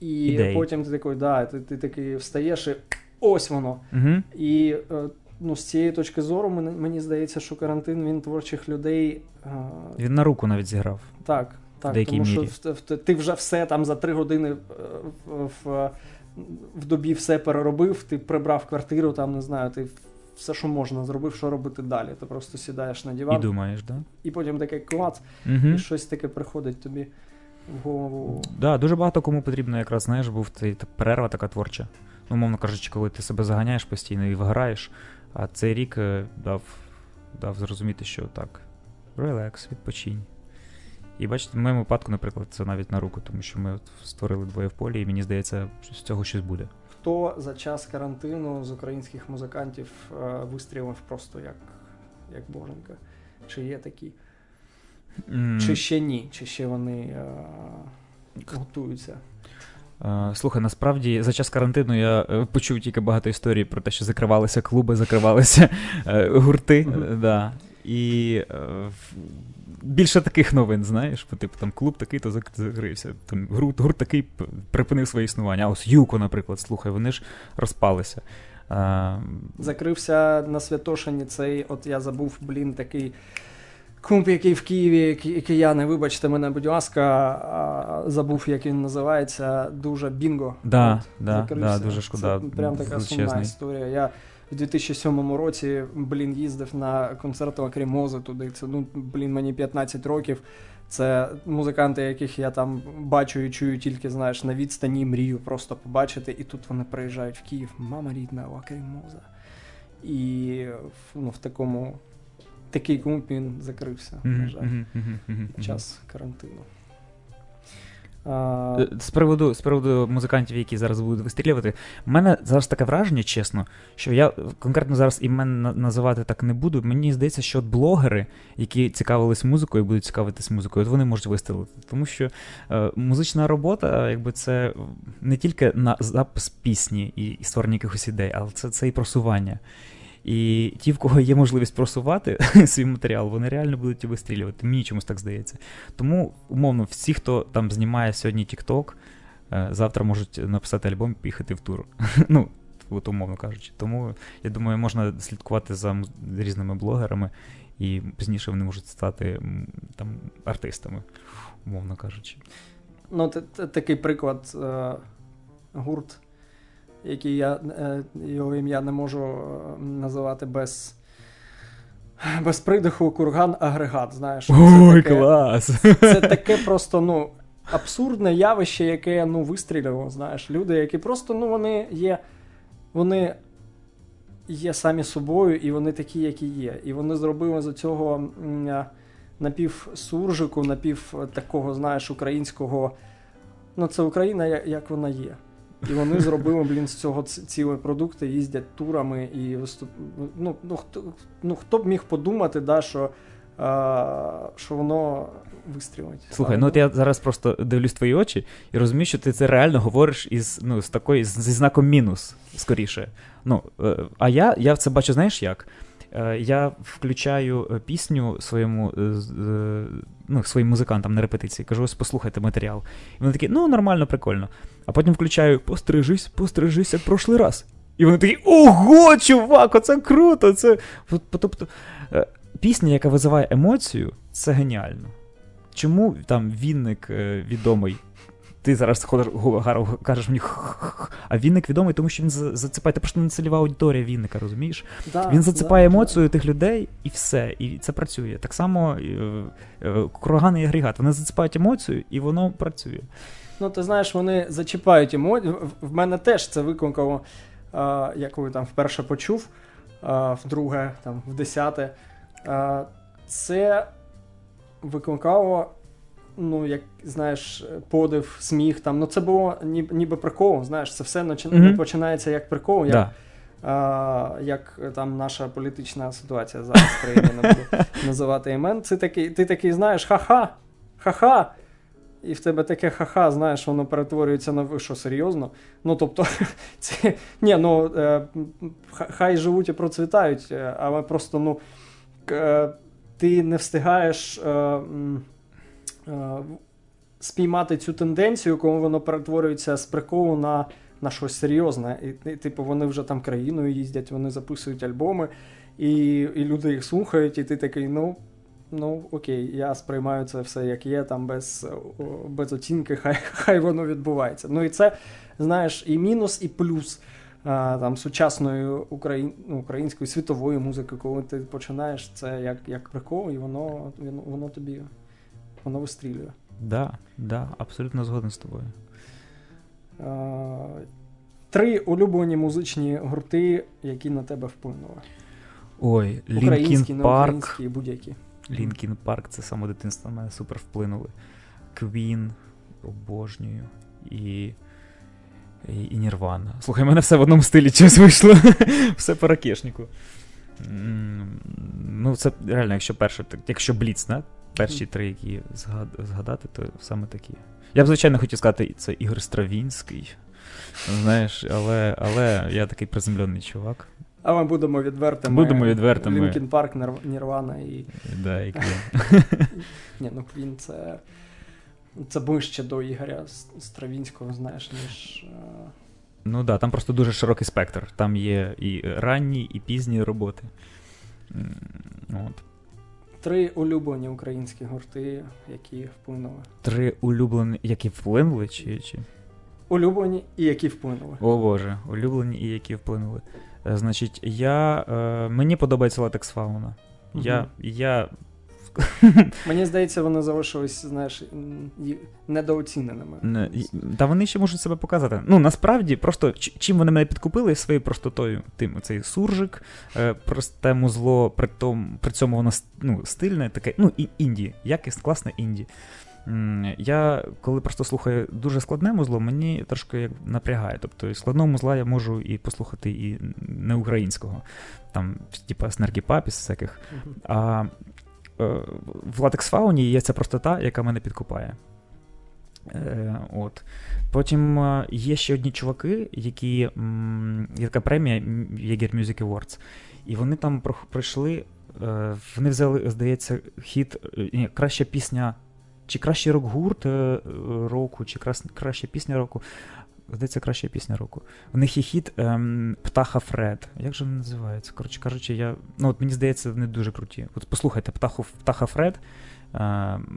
і Ідеї. потім ти такий, да, ти, ти такий встаєш і ось воно. Угу. І е, ну, з цієї точки зору, мені здається, що карантин він творчих людей. Е, він на руку навіть зіграв. Так, так. Тому мірі. що ти вже все там за три години е, в, в, в добі все переробив, ти прибрав квартиру, там не знаю, ти. Все, що можна, зробив, що робити далі. Ти просто сідаєш на диван. І думаєш, да? І потім таке клац, угу. і щось таке приходить тобі в голову. Да, Дуже багато кому потрібно, якраз знаєш, був перерва така творча ну, мовно кажучи, коли ти себе заганяєш постійно і виграєш. А цей рік е, дав дав зрозуміти, що так, релакс, відпочинь. І бачите, в моєму випадку, наприклад, це навіть на руку, тому що ми от створили двоє в полі, і мені здається, що з цього щось буде. Хто за час карантину з українських музикантів е, вистрілив просто як як боженька? Чи є такі? Mm. Чи ще ні? Чи ще вони е, готуються? Е, слухай, насправді за час карантину я е, почув тільки багато історій про те, що закривалися клуби, закривалися е, гурти. Mm-hmm. Да. І більше таких новин, знаєш, типу там клуб такий, то закрився. Там гурт, гурт такий припинив своє існування. А ось Юко, наприклад, слухай, вони ж розпалися. Закрився на Святошині цей, от я забув, блін, такий. Кумп, який в Києві, кияни, вибачте мене, будь ласка, забув, як він називається, дуже бінго. Да, От, да, да, дуже шкода. Це прям така сумна історія. Я в 2007 році, блін, їздив на концерт Лакрімози туди. Це, ну, блін, мені 15 років. Це музиканти, яких я там бачу і чую тільки, знаєш, на відстані мрію просто побачити. І тут вони приїжджають в Київ. Мама рідна, Лакрімоза. І ну, в такому такий клуб він закрився, на жаль, під час карантину. Е, з приводу з приводу музикантів, які зараз будуть вистрілювати, в мене зараз таке враження, чесно, що я конкретно зараз імен називати так не буду. Мені здається, що от блогери, які цікавились музикою будуть цікавитись музикою, от вони можуть вистрілити. Тому що е, музична робота, якби це не тільки на запис пісні і, і створення якихось ідей, але це, це і просування. І ті, в кого є можливість просувати свій матеріал, вони реально будуть вистрілювати. Мені чомусь так здається. Тому, умовно, всі, хто там знімає сьогодні TikTok, е, завтра можуть написати альбом і поїхати в тур. Ну, от умовно кажучи. Тому я думаю, можна слідкувати за різними блогерами, і пізніше вони можуть стати там артистами, умовно кажучи. Ну, такий приклад е, гурт, який я е, його ім'я не можу е, називати без. Без придиху курган агрегат, знаєш. Ой, таке, клас! Це таке просто, ну, абсурдне явище, яке ну, вистрілювало, знаєш. Люди, які просто ну, вони є вони є самі собою, і вони такі, які є. І вони зробили з цього напівсуржику, напів такого, знаєш, українського. Ну, це Україна, як вона є. І вони зробили, блін, з цього цілі продукти, їздять турами і виступ... Ну, ну, хто ну, хто б міг подумати, да, що а, що воно вистрілить. Слухай, ну от я зараз просто дивлюсь твої очі і розумію, що ти це реально говориш із ну, з такої, зі знаком мінус, скоріше. Ну, е, А я я це бачу, знаєш як? Е, я включаю е, пісню своєму ну, своїм музикантам на репетиції, кажу, ось послухайте матеріал. І вони такі, ну, нормально, прикольно. А потім включаю пострижись, пострижись, як прошлий раз. І вони такі, ого, чувак, оце круто! це... Тобто, пісня, яка визиває емоцію, це геніально. Чому там Вінник е, відомий? Ти зараз ходиш, кажеш мені, а Вінник відомий, тому що він зацепає. Це просто не цільова аудиторія Вінника, розумієш? Да, він зацепає да, емоцію да. тих людей і все. І це працює. Так само е, е, курган і агрегат. Вони зацепають емоцію, і воно працює. Ну, ти знаєш, вони зачіпають емоцію. В мене теж це викликало, як коли там вперше почув, вдруге, там, в десяте. Це викликало, ну, як знаєш, подив, сміх. там. Ну, Це було ніби, ніби прикол. Знаєш, це все mm-hmm. починається як прикол. як... Да. А, Як там наша політична ситуація зараз в країні не буду називати імен. Це такий, Ти такий знаєш, ха-ха, ха-ха. І в тебе таке ха-ха, знаєш, воно перетворюється на що серйозно. Ну, тобто, це, ні, ну, е, хай живуть і процвітають, е, але просто, ну, е, ти не встигаєш е, е, спіймати цю тенденцію, коли воно перетворюється з приколу на на щось серйозне. І, і, типу, вони вже там країною їздять, вони записують альбоми, і і люди їх слухають, і ти такий, ну. Ну, окей, я сприймаю це все як є, там без без оцінки, хай хай воно відбувається. Ну і це, знаєш, і мінус, і плюс там сучасної україн, ну, української світової музики, коли ти починаєш це як як прикол, і воно воно, воно тобі воно вистрілює. Да, да, абсолютно згоден з тобою. Три улюблені музичні гурти, які на тебе вплинули. Ой, Лінкін Парк. будь-які. Лінкін Парк це саме дитинство на мене супер вплинули. Квін, обожнюю. І і, і Нірвана. Слухай, в мене все в одному стилі щось вийшло. все по ракешнику. Ну, це реально, якщо перше, якщо Бліц, не? Перші три, які згадати, то саме такі. Я б, звичайно, хотів сказати, це Ігор Стравінський. Знаєш, але але я такий приземлений чувак. А ми будемо відвертими. Будемо відвертими. Лінкін Парк, Нірвана і. Да, і Ні, ну Квін це. Це ближче до Ігоря Стравінського, знаєш, ніж. Е, ну так, да, там просто дуже широкий спектр. Там є і ранні, і пізні роботи. От. Три улюблені українські гурти, які вплинули. Три улюблені, які вплинули? чи... чи? Улюблені і які вплинули. О Боже, улюблені і які вплинули. Е, значить, я, е, мені подобається латекс фауна. Угу. Я я Мені здається, вони залишились, знаєш, недооціненими. Не, Та вони ще можуть себе показати. Ну, насправді, просто чим вони мене підкупили своєю простотою, тим цей суржик, е, просте музло, при тому, при цьому воно ну, стильне, таке, ну, і інді, якість, класне інді. Я коли просто слухаю дуже складне музло, мені трошки як напрягає. Тобто складного музла я можу і послухати і не українського, там, типа Снергі Папіс всяких. А Е, в латекс-фауні є ця простота, яка мене підкупає. Е, от. Потім е, є ще одні чуваки, які є така премія Jaeger Music Awards, і вони там пройшли. Е, вони взяли, здається, хіт ні, краща пісня, чи кращий рок-гурт року, чи краща пісня року. Здається, краща пісня року. У них є хіт ем, Птаха Фред. Як же він називається? Коротше кажучи, я. Ну, от мені здається, вони дуже круті. От послухайте, Птаху, Птаха Фред.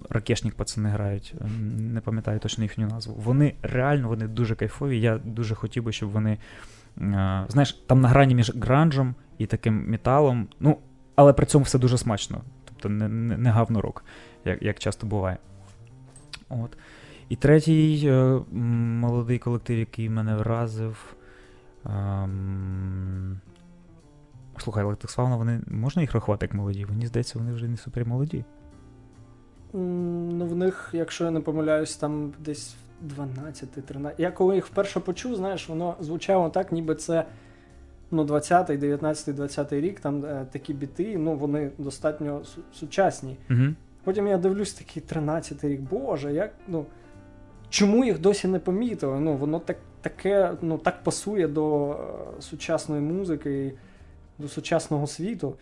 Ракешник пацани грають, ем, не пам'ятаю точно їхню назву. Вони реально вони дуже кайфові. Я дуже хотів би, щоб вони. Знаєш, там на грані між гранжем і таким металом. Ну, але при цьому все дуже смачно. Тобто не не, не гавно рок, як як часто буває. От. І третій е, молодий колектив, який мене вразив. Ем... Слухай, Латексфауна, вони можна їх рахувати як молоді? Мені здається, вони вже не супер молоді. Ну, в них, якщо я не помиляюсь, там десь 12-13. Я коли їх вперше почув, знаєш, воно звучало так, ніби це ну, 20-й, 19-й, 20-й рік, там е, такі біти, ну, вони достатньо сучасні. Угу. Потім я дивлюсь, такий 13-й рік, Боже, як, ну, чому їх досі не помітили? Ну, Воно так, таке, ну, так пасує до е, сучасної музики і до сучасного світу.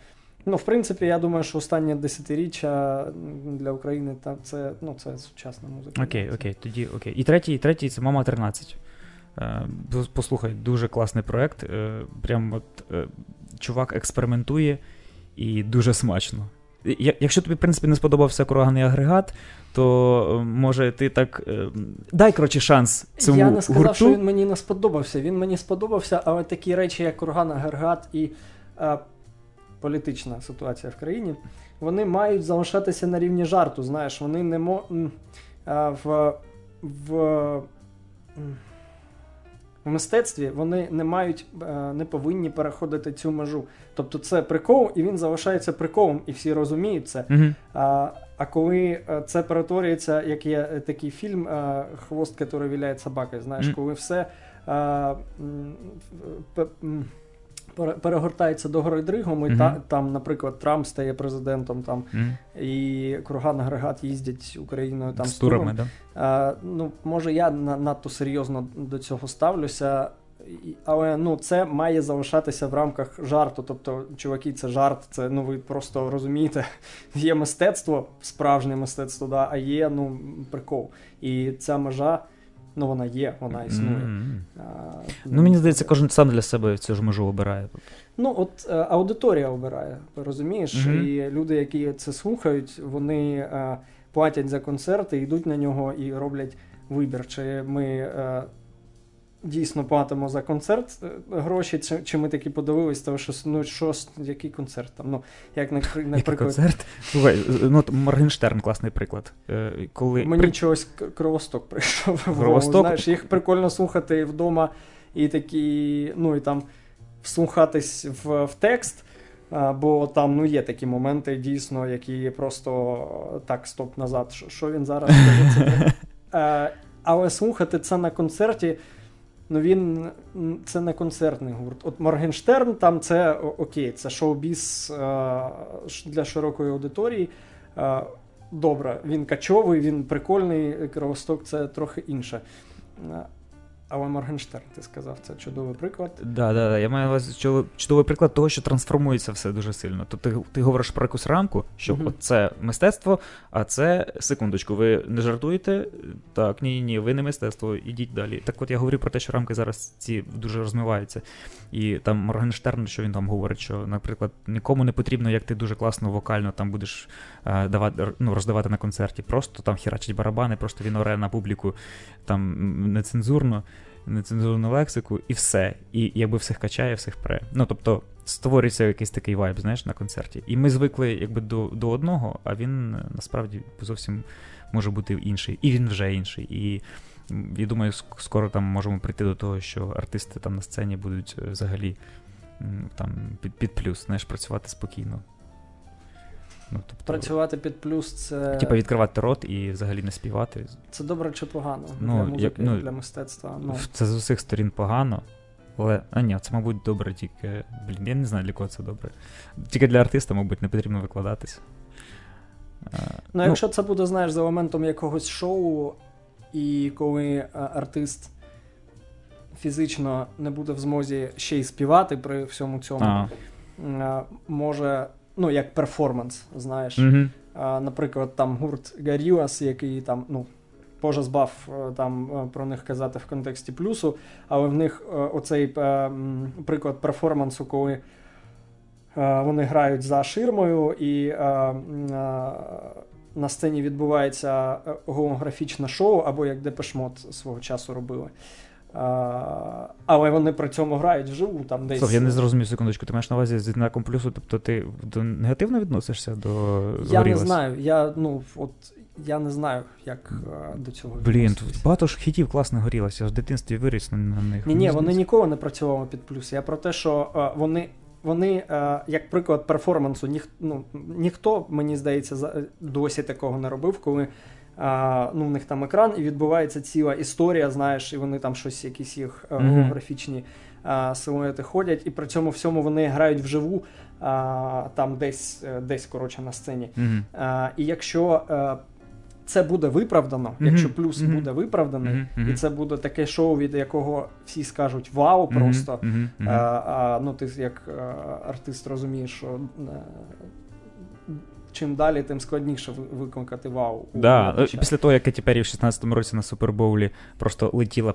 Ну, в принципі, я думаю, що останнє десятиріччя для України та це ну, це сучасна музика. Окей, окей, тоді окей. І третій, і третій це Мама 13. Е, послухай, дуже класний проект. Е, прям от чувак експериментує і дуже смачно. Якщо тобі, в принципі, не сподобався кураганий агрегат, то може ти так. Дай, коротше, шанс цьому Я не сказав, гурту. що він мені не сподобався. Він мені сподобався, але такі речі, як курган агрегат і політична ситуація в країні, вони мають залишатися на рівні жарту. Знаєш, вони не мо в, в, в мистецтві вони не мають, не повинні переходити цю межу. Тобто це прикол, і він залишається приколом, і всі розуміють це. Mm-hmm. А коли це перетворюється, як є такий фільм Хвост, який віляє собакою, знаєш, коли все. Перегортається до гори Дригом, і та, там, наприклад, Трамп стає президентом, там і курган агрегат їздять Україною там з турами. Да? Ну, Може, я надто серйозно до цього ставлюся. Але ну, це має залишатися в рамках жарту. Тобто, чуваки, це жарт, це ну ви просто розумієте, є мистецтво, справжнє мистецтво, да, а є ну, прикол. І ця межа Ну, вона є, вона існує. Mm-hmm. А, ну, Мені здається, кожен сам для себе цю ж межу обирає. Ну, от а, е, аудиторія обирає, розумієш? Mm-hmm. І люди, які це слухають, вони а, е, платять за концерти, йдуть на нього і роблять вибір. Чи ми е, дійсно платимо за концерт е, гроші, чи, чи ми таки подивились, тому що ну що який концерт там. Ну, як наприклад... Який концерт? Слухай, ну Моргенштерн класний приклад. Е, коли... Мені При... чогось кровосток прийшов. Кровосток? Знаєш, їх прикольно слухати вдома і такі, ну і там вслухатись в, в текст. Бо там ну, є такі моменти, дійсно, які просто так, стоп назад. Що він зараз каже? Але слухати це на концерті ну він це не концертний гурт. От Моргенштерн там це окей, це шоу-біз для широкої аудиторії. Добре, він качовий, він прикольний, Кровосток це трохи інше. Але Моргенштерн, ти сказав, це чудовий приклад. Да, да, да. я маю вас чудовий приклад того, що трансформується все дуже сильно. Тобто ти ти говориш про якусь рамку, що uh-huh. це мистецтво, а це секундочку, ви не жартуєте? Так, ні, ні, ви не мистецтво, ідіть далі. Так от я говорю про те, що рамки зараз ці дуже розмиваються. І там Моргенштерн, що він там говорить, що, наприклад, нікому не потрібно, як ти дуже класно вокально там будеш е, давати, ну, роздавати на концерті. Просто там херачить барабани, просто він оре на публіку там нецензурно нецензурну лексику, і все. І якби всіх качає, всіх пре. Ну тобто створюється якийсь такий вайб, знаєш, на концерті. І ми звикли якби до до одного, а він насправді зовсім може бути інший. І він вже інший. І я думаю, скоро там можемо прийти до того, що артисти там на сцені будуть е, взагалі там під, під плюс, знаєш, працювати спокійно. Ну, тобто, Працювати під плюс це. Типа відкривати рот і взагалі не співати. Це добре чи погано ну, для музики, як, ну, для мистецтва. Ну. Це з усіх сторін погано. Але, а ні, це, мабуть, добре тільки. Блін, я не знаю, для кого це добре. Тільки для артиста, мабуть, не потрібно викладатись. Ну, ну, якщо це буде, знаєш, за моментом якогось шоу, і коли артист фізично не буде в змозі ще й співати при всьому цьому, а. може, ну, як перформанс, знаєш. Mm-hmm. Наприклад, там гурт Гаріас, який там, ну. Боже збав там про них казати в контексті плюсу, але в них оцей приклад перформансу, коли вони грають за ширмою, і на сцені відбувається голографічне шоу, або як Депешмот свого часу робили. Але вони при цьому грають вживу там десь. Стоп, я не зрозумів секундочку. Ти маєш на увазі з знаком плюсу, тобто ти негативно відносишся до Я не знаю. Я ну от я не знаю, як а, до цього Блін, тут багато ж хітів класно горілося. В дитинстві виріс на, на них. Ні, ні, вони ніколи не працювали під плюс. Я про те, що а, вони. Вони, як приклад перформансу, ніх, ну, ніхто, мені здається, досі такого не робив, коли ну, в них там екран, і відбувається ціла історія, знаєш, і вони там щось, якісь їх mm-hmm. силуети ходять, і при цьому всьому вони грають вживу а, там десь десь коротше на сцені. Mm-hmm. А, І якщо це буде виправдано, mm-hmm. якщо плюс буде виправданий, і це буде таке шоу, від якого всі скажуть вау, просто а, а, ну ти як артист розумієш, що чим далі, тим складніше викликати вау. Да. Після того, як Кеті Перрі в 16-му році на Супербоулі просто летіла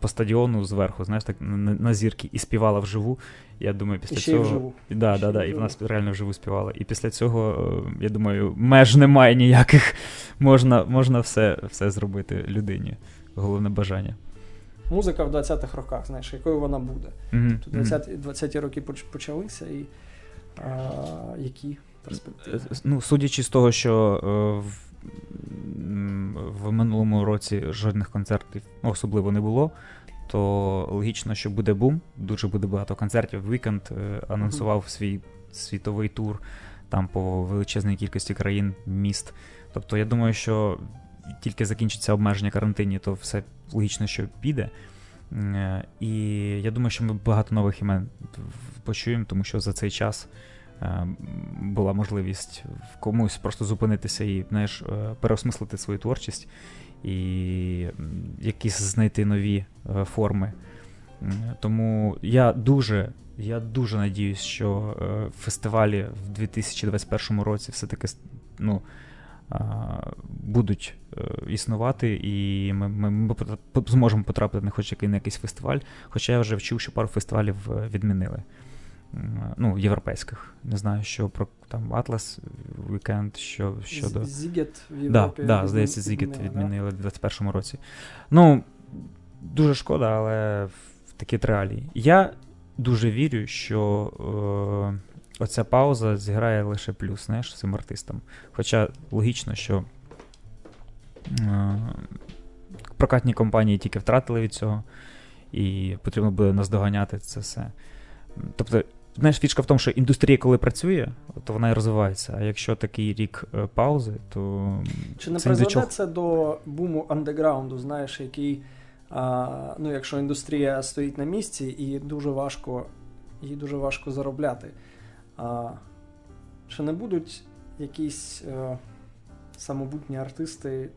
по стадіону зверху, знаєш, так на, на зірки і співала вживу. Я думаю, після і ще цього. І вживу. Да, да, да, і вона реально вживу співала. І після цього, е, я думаю, меж немає ніяких. Можна можна все все зробити людині. Головне бажання. Музика в 20-х роках, знаєш, якою вона буде. Mm-hmm. Тут 20-ті 20 роки почалися, і а, які перспективи? Ну, судячи з того, що е, в, в минулому році жодних концертів особливо не було, то логічно, що буде бум, дуже буде багато концертів. Вікенд е, анонсував mm-hmm. свій світовий тур там по величезній кількості країн, міст. Тобто, я думаю, що тільки закінчиться обмеження карантині, то все логічно, що піде. Е, і я думаю, що ми багато нових імен почуємо, тому що за цей час Е, була можливість в комусь просто зупинитися і знаєш, е, переосмислити свою творчість і якісь знайти нові е, форми. Тому я дуже я дуже надіюсь, що фестивалі в 2021 році все-таки ну, будуть існувати, і ми ми, ми зможемо потрапити на хоч який на якийсь фестиваль. Хоча я вже чув, що пару фестивалів відмінили ну, європейських. Не знаю, що про там Атлас Вікенд, що щодо. Зігет в Європі. Да, да, здається, Зігет відмінили в 21-му році. Ну, дуже шкода, але в такі реалії. Я дуже вірю, що е, оця пауза зіграє лише плюс, знаєш, цим артистам. Хоча логічно, що. Е, Прокатні компанії тільки втратили від цього, і потрібно буде наздоганяти це все. Тобто, знаєш, фішка в тому, що індустрія, коли працює, то вона і розвивається. А якщо такий рік е, паузи, то. Чи не призведе це до буму андеграунду, знаєш, який, а, ну, якщо індустрія стоїть на місці і дуже важко, їй дуже важко заробляти. А, Чи не будуть якісь а, е, самобутні артисти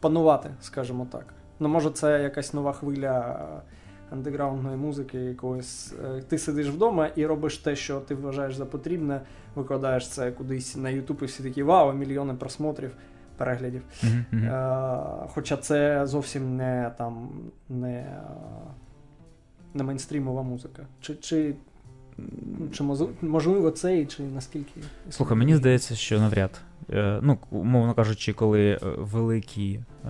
панувати, скажімо так? Ну, може, це якась нова хвиля андеграундної музики, якоїсь. Е, ти сидиш вдома і робиш те, що ти вважаєш за потрібне, викладаєш це кудись на Ютуб, і всі такі вау, мільйони просмотрів, переглядів. Mm-hmm. А, хоча це зовсім не там не, не мейнстрімова музика. Чи, чи чи можливо це, чи наскільки. Слухай, мені здається, що навряд. Е, ну, умовно кажучи, коли е, великі е,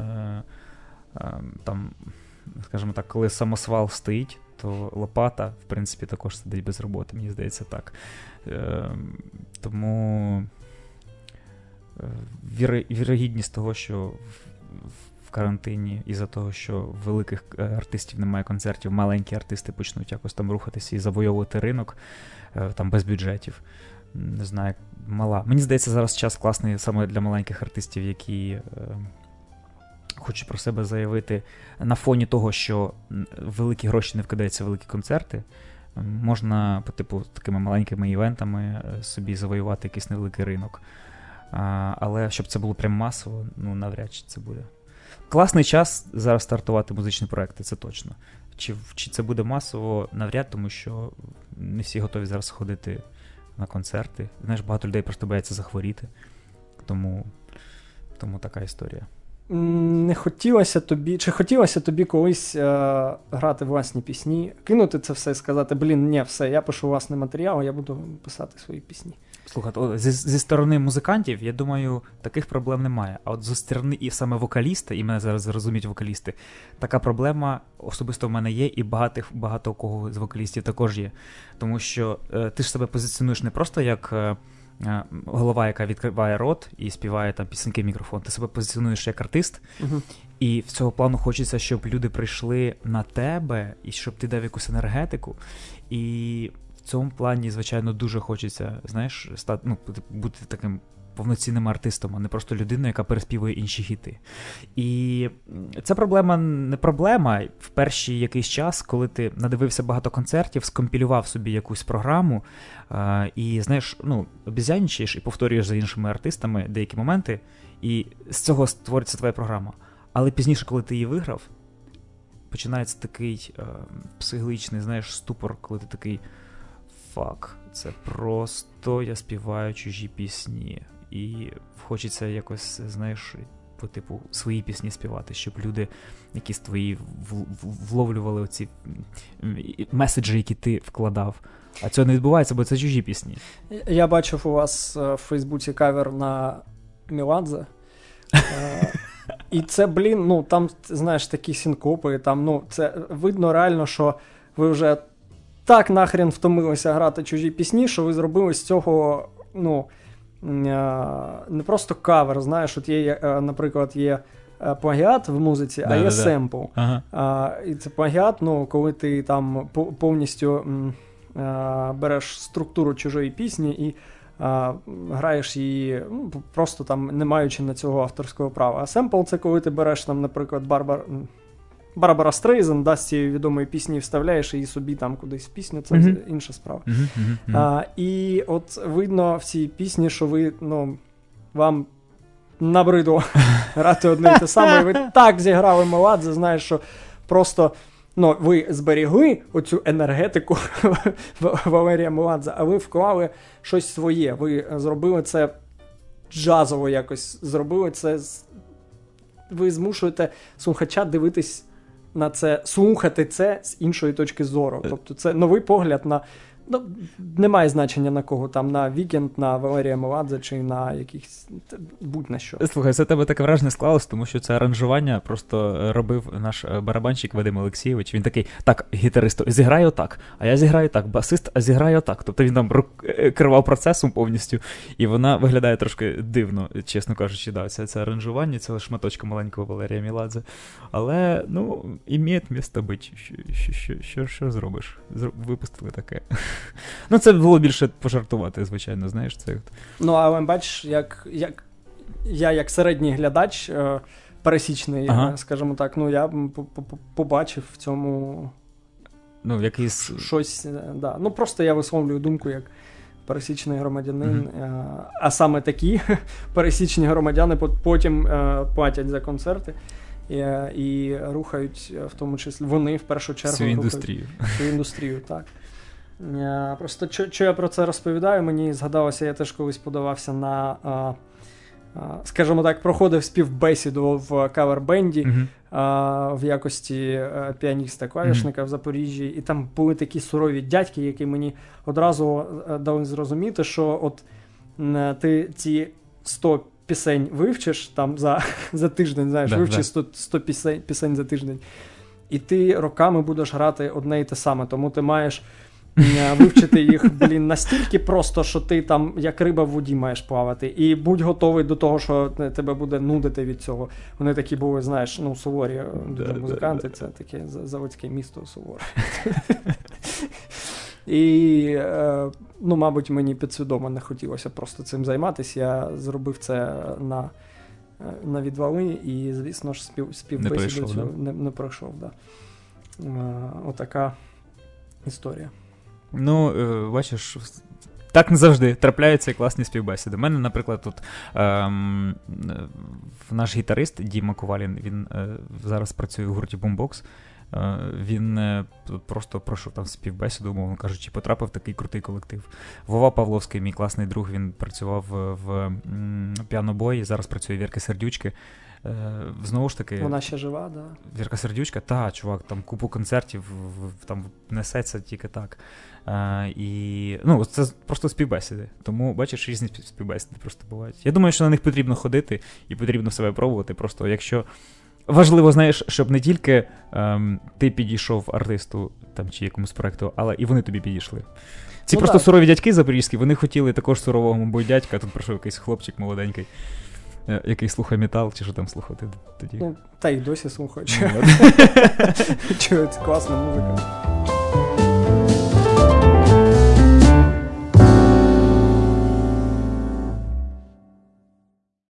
е, там скажімо так, коли самосвал стоїть, то лопата, в принципі, також сидить без роботи, мені здається так. Е, Тому е, вірогідність того, що в карантині, із-за того, що великих е, артистів немає концертів, маленькі артисти почнуть якось там рухатися і завойовувати ринок там без бюджетів. Не знаю, мала. Мені здається, зараз час класний саме для маленьких артистів, які хочу про себе заявити на фоні того, що великі гроші не вкидаються в великі концерти. Можна по типу такими маленькими івентами е, собі завоювати якийсь невеликий ринок. А, Але щоб це було прям масово, ну навряд чи це буде. класний час зараз стартувати музичні проекти, це точно. Чи чи це буде масово навряд, тому що не всі готові зараз ходити на концерти. Знаєш, багато людей просто бояться захворіти. Тому, Тому така історія. Не хотілося тобі, чи хотілося тобі колись е, грати власні пісні, кинути це все і сказати, блін, ні, все, я пишу власний матеріал, я буду писати свої пісні. Слухайте, зі, зі сторони музикантів, я думаю, таких проблем немає. А от зі сторони і саме вокаліста, і мене зараз зрозуміють вокалісти, така проблема особисто в мене є, і багато, багато кого з вокалістів також є. Тому що е, ти ж себе позиціонуєш не просто як. Е, голова, яка відкриває рот і співає там пісеньки в мікрофон. Ти себе позиціонуєш як артист, uh-huh. і в цього плану хочеться, щоб люди прийшли на тебе, і щоб ти дав якусь енергетику. І в цьому плані, звичайно, дуже хочеться, знаєш, стати ну, бути таким повноцінним артистом, а не просто людиною, яка переспівує інші хіти. І ця проблема не проблема. В перший якийсь час, коли ти надивився багато концертів, скомпілював собі якусь програму і, знаєш, ну, обізянічаєш і повторюєш за іншими артистами деякі моменти, і з цього створиться твоя програма. Але пізніше, коли ти її виграв, починається такий е, психологічний, знаєш, ступор, коли ти такий. Фак, це просто я співаю чужі пісні і хочеться якось, знаєш, по типу свої пісні співати, щоб люди, якісь твої вловлювали оці меседжі, які ти вкладав. А цього не відбувається, бо це чужі пісні. Я бачив у вас е, в Фейсбуці кавер на Міладзе. Е, і це, блін, ну там, знаєш, такі синкопи, там, ну, це видно реально, що ви вже так нахрен втомилися грати чужі пісні, що ви зробили з цього, ну не просто кавер, знаєш, от є, е, наприклад, є е, плагіат в музиці, да, а є да, семпл. Ага. А, І це плагіат, ну, коли ти там повністю а, береш структуру чужої пісні і а, граєш її, ну, просто там не маючи на цього авторського права. А семпл це коли ти береш, там, наприклад, Барбар. Барбара Стрейзен, да, з цієї відомої пісні вставляєш її собі там кудись в пісню, це mm-hmm. інша справа. Mm-hmm. А, І от видно в цій пісні, що ви, ну, вам набридло грати одне і те саме, і ви так зіграли Меладзе, знаєш, що просто. Ну, ви зберігли оцю енергетику Валерія Меладзе, а ви вклали щось своє. Ви зробили це джазово якось. Зробили це. Ви змушуєте слухача дивитись на це, слухати це з іншої точки зору. Е. Тобто це новий погляд на Ну, Немає значення на кого там, на Вікенд, на Валерія Меладзе чи на якихось будь-на що. Слухай, це тебе таке враження склалось, тому що це аранжування просто робив наш е, барабанщик Вадим Олексійович. Він такий, так, гітарист, зіграю так, а я зіграю так, басист, а зіграю так. Тобто він там е, керував процесом повністю, і вона виглядає трошки дивно, чесно кажучи, да, це, це аранжування цього шматочка маленького Валерія Міладзе. Але, ну, ім'є місто. Що, що, що, що, що зробиш? Випустили таке. Ну, це було більше пожартувати, звичайно, знаєш. це. Ну, але бачиш, як як я, як середній глядач, е, пересічний, ага. скажімо так, ну я побачив в цьому ну, якийсь... щось. Е, да. Ну, просто я висловлюю думку як. Пересічний громадянин, mm-hmm. а саме такі пересічні громадяни потім платять за концерти і і рухають, в тому числі вони в першу чергу Всю індустрію. Всю індустрію, так. Е, просто що я про це розповідаю, мені згадалося, я теж колись подавався на, скажімо так, проходив співбесіду в кавербенді в якості е, піаніста клавішника uh-huh. в Запоріжжі, і там були такі сурові дядьки, які мені одразу е, дали зрозуміти, що от ти ці 100 пісень вивчиш там за за тиждень, знаєш, да, вивчиш 100, 100 пісень, пісень за тиждень, і ти роками будеш грати одне і те саме, тому ти маєш. Е, вивчити їх, блін, настільки просто, що ти там, як риба в воді, маєш плавати. І будь готовий до того, що тебе буде нудити від цього. Вони такі були, знаєш, ну, суворі е, музиканти, це таке заводське місто суворе. І, е, ну, мабуть, мені підсвідомо не хотілося просто цим займатися. Я зробив це на на відвали, і, звісно ж, спів, співбесіду не, не, не пройшов. Да. Отака історія. Ну, е, бачиш, так не завжди трапляються класні співбесіди. У мене, наприклад, тут ем, наш гітарист Діма Ковалін, він е, зараз працює в гурті Boombox. Е, він е, просто пройшов там співбесіду, умовно кажучи, потрапив в такий крутий колектив. Вова Павловський, мій класний друг, він працював в піанобої, зараз працює Вірка Сердючки. Е, знову ж таки. Вона ще жива, да? Вірка Сердючка, та, чувак, там купу концертів там несеться тільки так. А, І ну, це просто співбесіди. Тому, бачиш, різні співбесіди просто бувають. Я думаю, що на них потрібно ходити і потрібно себе пробувати. Просто якщо важливо, знаєш, щоб не тільки ем, ти підійшов артисту там чи якомусь проекту, але і вони тобі підійшли. Ці ну, просто так. сурові дядьки запорізькі, вони хотіли також сурового, мабуть, дядька, тут прийшов якийсь хлопчик молоденький. Е, який слухає метал, чи що там слухати тоді? Ну, Та й досі слухають. Чують класна музика.